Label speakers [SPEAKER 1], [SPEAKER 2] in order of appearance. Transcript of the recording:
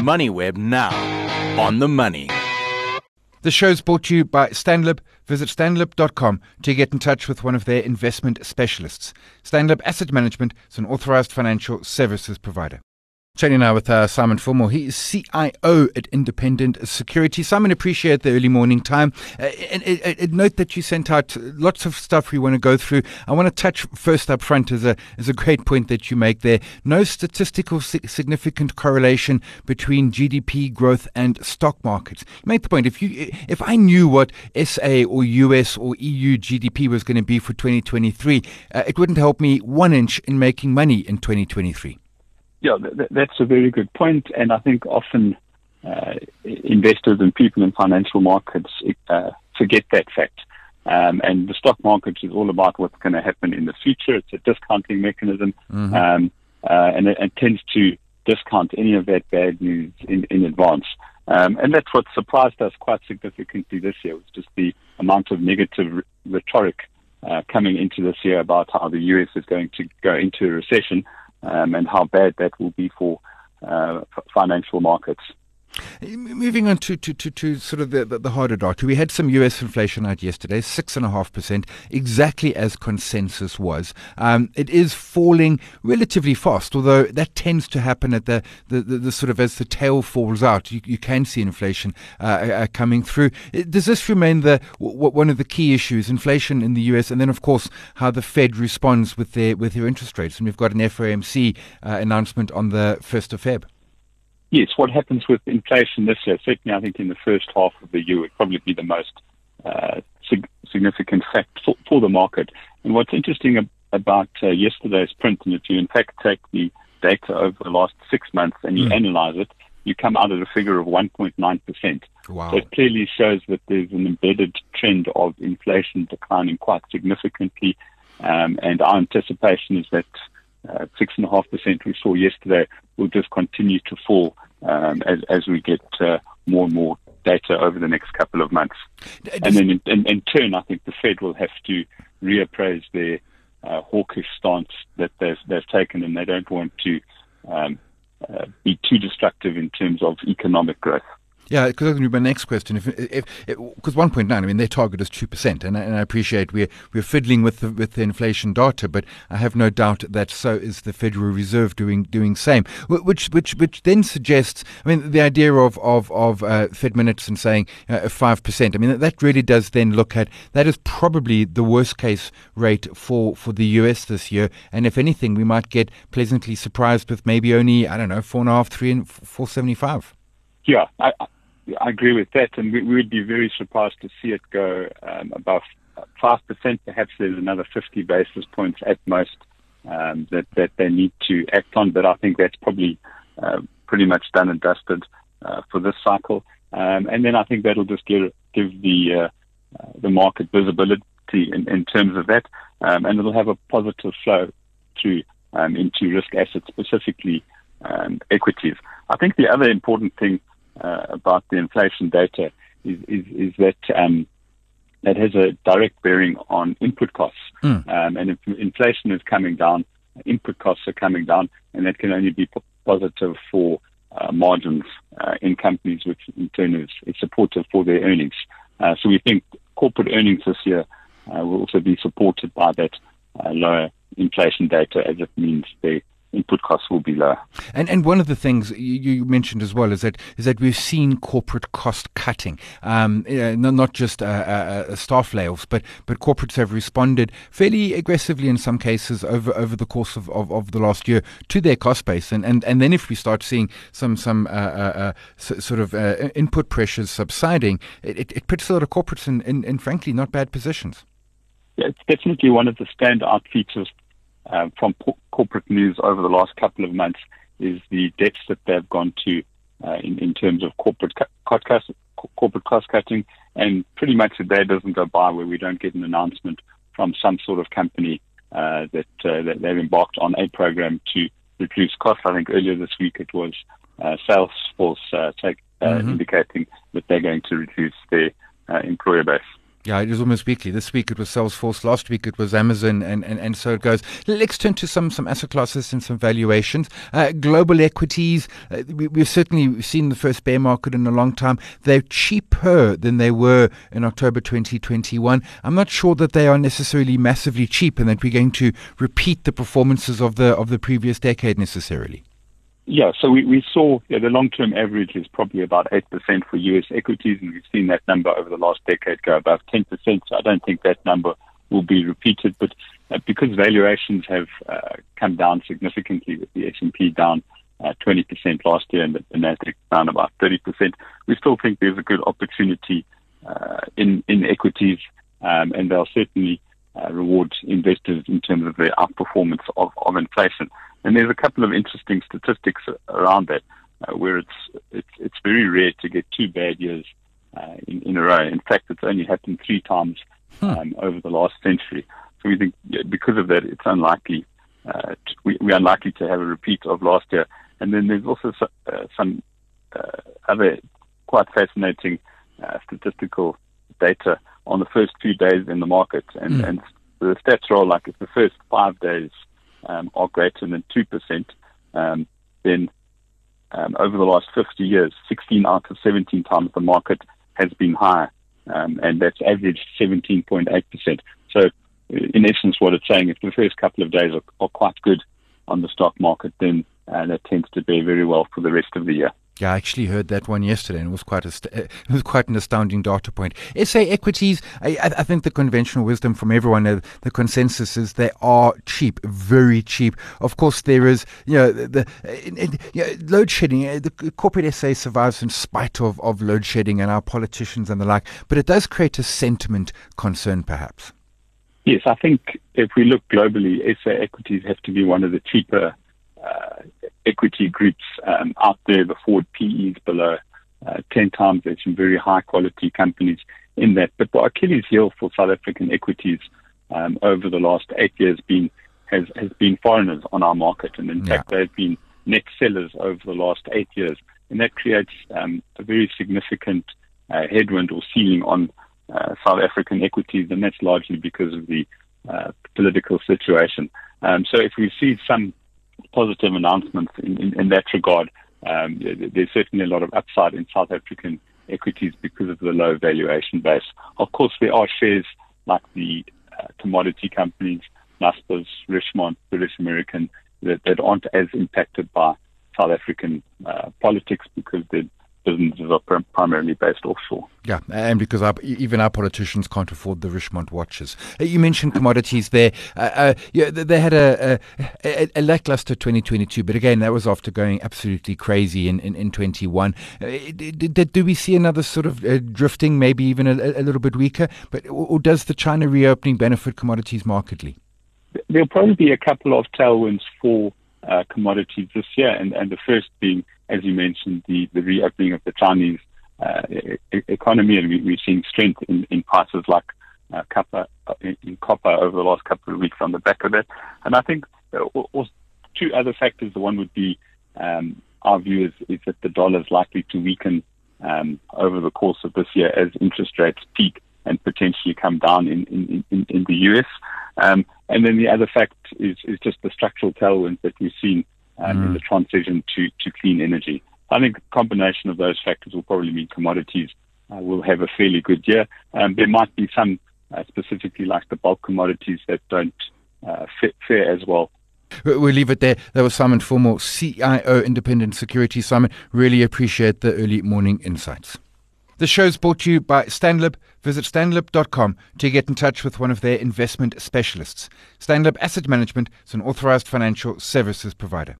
[SPEAKER 1] MoneyWeb now on the money.
[SPEAKER 2] The show's brought to you by Stanlib. Visit stanlib.com to get in touch with one of their investment specialists. Stanlib Asset Management is an authorized financial services provider. Chatting now with uh, Simon Fillmore. He is CIO at Independent Security. Simon, appreciate the early morning time. Uh, and, and, and, note that you sent out lots of stuff we want to go through. I want to touch first up front as a, as a great point that you make there. No statistical significant correlation between GDP growth and stock markets. You make the point. If you, if I knew what SA or US or EU GDP was going to be for 2023, uh, it wouldn't help me one inch in making money in 2023.
[SPEAKER 3] Yeah, th- that's a very good point, and I think often uh, investors and people in financial markets uh, forget that fact. Um, and the stock market is all about what's going to happen in the future. It's a discounting mechanism, mm-hmm. um, uh, and it, it, tends to discount any of that bad news in, in advance. Um, and that's what surprised us quite significantly this year was just the amount of negative rhetoric uh, coming into this year about how the US is going to go into a recession um, and how bad that will be for uh, financial markets.
[SPEAKER 2] Moving on to, to, to, to sort of the, the, harder data, we had some US inflation out yesterday, 6.5%, exactly as consensus was. Um, it is falling relatively fast, although that tends to happen at the, the, the, the sort of as the tail falls out. You, you can see inflation uh, uh, coming through. Does this remain the w- one of the key issues, inflation in the US, and then, of course, how the Fed responds with their, with their interest rates? And we've got an FOMC uh, announcement on the 1st of Feb.
[SPEAKER 3] Yes, what happens with inflation this year, certainly I think in the first half of the year, would probably be the most uh, sig- significant fact for, for, the market. And what's interesting ab- about uh, yesterday's print, and if you in fact take the data over the last six months and you mm. analyze it, you come out at a figure of 1.9%.
[SPEAKER 2] Wow.
[SPEAKER 3] So it clearly shows that there's an embedded trend of inflation declining quite significantly. Um, and our anticipation is that six and a half percent we saw yesterday will just continue to fall um, as, as we get uh, more and more data over the next couple of months. Does and then in, in, in, turn, I think the Fed will have to reappraise their uh, hawkish stance that they've, they've taken, and they don't want to um, uh, be too destructive in terms of economic growth.
[SPEAKER 2] Yeah, because that's going to be my next question. If, because 1.9, I mean, their target is 2%, and, and I appreciate we're, we're fiddling with the, with the inflation data, but I have no doubt that so is the Federal Reserve doing doing same, which which which then suggests, I mean, the idea of of of uh, Fed minutes and saying uh, five percent. I mean, that really does then look at that is probably the worst case rate for for the U.S. this year, and if anything, we might get pleasantly surprised with maybe only I don't know four and a half, three, and four seventy five.
[SPEAKER 3] Yeah, I, I agree with that, and we, would be very surprised to see it go um, above five percent. Perhaps there's another 50 basis points at most um, that that they need to act on, but I think that's probably uh, pretty much done and dusted uh, for this cycle. Um, and then I think that'll just give give the uh the market visibility in, in terms of that, um, and it'll have a positive flow through um, into risk assets, specifically um, equities. I think the other important thing uh, about the inflation data is, is, is that um, that has a direct bearing on input costs. Mm. Um, and if inflation is coming down, input costs are coming down, and that can only be p- positive for uh, margins uh, in companies, which in turn is, is supportive for their earnings. Uh, so we think corporate earnings this year uh, will also be supported by that uh, lower inflation data, as it means they input costs will be lower.
[SPEAKER 2] And and one of the things you, mentioned as well is that is that we've seen corporate cost cutting, um, not just uh, uh, uh, staff layoffs, but but corporates have responded fairly aggressively in some cases over over the course of, of, of the last year to their cost base, and and, and then if we start seeing some some uh, uh, uh sort of input pressures subsiding, it, it puts a lot of corporates in, in, in frankly not bad positions.
[SPEAKER 3] Yeah, it's definitely one of the standout features uh, from po- corporate news over the last couple of months is the depths that they've gone to uh, in, in terms of corporate cost, corporate cost cutting, and pretty much a day doesn't go by where we don't get an announcement from some sort of company uh, that, uh, that they've embarked on a program to reduce costs. I think earlier this week it was uh, Salesforce uh, take, uh, mm-hmm. indicating that they're going to reduce their uh, employer base.
[SPEAKER 2] Yeah, it is almost weekly. This week it was Salesforce. Last week it was Amazon, and, and, and so it goes. Let's turn to some, some asset classes and some valuations. Uh, global equities, uh, we, we've certainly seen the first bear market in a long time. They're cheaper than they were in October 2021. I'm not sure that they are necessarily massively cheap and that we're going to repeat the performances of the of the previous decade necessarily.
[SPEAKER 3] Yeah, so we, we saw yeah, the long term average is probably about 8% for US equities, and we've seen that number over the last decade go above 10%. So I don't think that number will be repeated. But uh, because valuations have uh, come down significantly, with the S&P down uh, 20% last year and the, Nasdaq down about 30%, we still think there's a good opportunity uh, in in equities, um, and they'll certainly uh, reward investors in terms of their outperformance of, of inflation. And there's a couple of interesting statistics around that, uh, where it's, it's it's very rare to get two bad years uh, in, in a row. In fact, it's only happened three times hmm. um, over the last century. So we think because of that, it's unlikely. Uh, to, we, we're unlikely to have a repeat of last year. And then there's also so, uh, some uh, other quite fascinating uh, statistical data on the first few days in the market, and, mm. and the stats are like if the first five days um, are greater than 2%, um, then um, over the last 50 years, 16 out of 17 times the market has been higher, um, and that's averaged 17.8%. So, in essence, what it's saying, if the first couple of days are, are quite good on the stock market, then uh, that tends to bear very well for the rest of the year.
[SPEAKER 2] Yeah, I actually heard that one yesterday, and it was quite a st- it was quite an astounding data point. SA equities, I, I think the conventional wisdom from everyone, uh, the consensus is they are cheap, very cheap. Of course, there is you know the, the you know, load shedding. Uh, the corporate SA survives in spite of of load shedding and our politicians and the like, but it does create a sentiment concern, perhaps.
[SPEAKER 3] Yes, I think if we look globally, SA equities have to be one of the cheaper uh, equity groups um, out there. The forward PEs below uh, 10 times. There's some very high quality companies in that. But the Achilles heel for South African equities um, over the last eight years been has, has been foreigners on our market. And in yeah. fact, they've been net sellers over the last eight years. And that creates um, a very significant uh, headwind or ceiling on uh, South African equities. And that's largely because of the uh, political situation. Um, so if we see some positive announcements in, in, in that regard. Um, there's certainly a lot of upside in South African equities because of the low valuation base. Of course, there are shares like the uh, commodity companies, Naspers, Richemont, British American, that, that aren't as impacted by South African uh, politics because they're businesses are primarily based offshore.
[SPEAKER 2] Yeah, and because our, even our politicians can't afford the Richemont watches. Uh, you mentioned commodities there. Uh, uh, yeah, they had a, a, a, lackluster 2022, but again, that was after going absolutely crazy in, in, in 21. Uh, did, do we see another sort of uh, drifting, maybe even a, a, little bit weaker? But Or does the China reopening benefit commodities markedly?
[SPEAKER 3] There'll probably be a couple of tailwinds for uh, commodities this year, and, and the first being, as you mentioned, the, the reopening of the Chinese uh, e- economy, and we, we've seen strength in, in prices like uh, copper, uh, in, in, copper over the last couple of weeks on the back of that. And I think uh, two other factors. The one would be um, our view is, is that the dollar is likely to weaken um, over the course of this year as interest rates peak and potentially come down in, in, in, in the US. Um, and then the other fact is, is just the structural tailwinds that we've seen um, mm. in the transition to, to clean energy. I think a combination of those factors will probably mean commodities uh, will have a fairly good year. Um, there might be some, uh, specifically like the bulk commodities, that don't uh, fit, fare as well.
[SPEAKER 2] We'll leave it there. That was Simon Fulmore, CIO Independent Security. Simon, really appreciate the early morning insights. The show's brought to you by Stanlib. Visit stanlib.com to get in touch with one of their investment specialists. Stanlib Asset Management is an authorized financial services provider.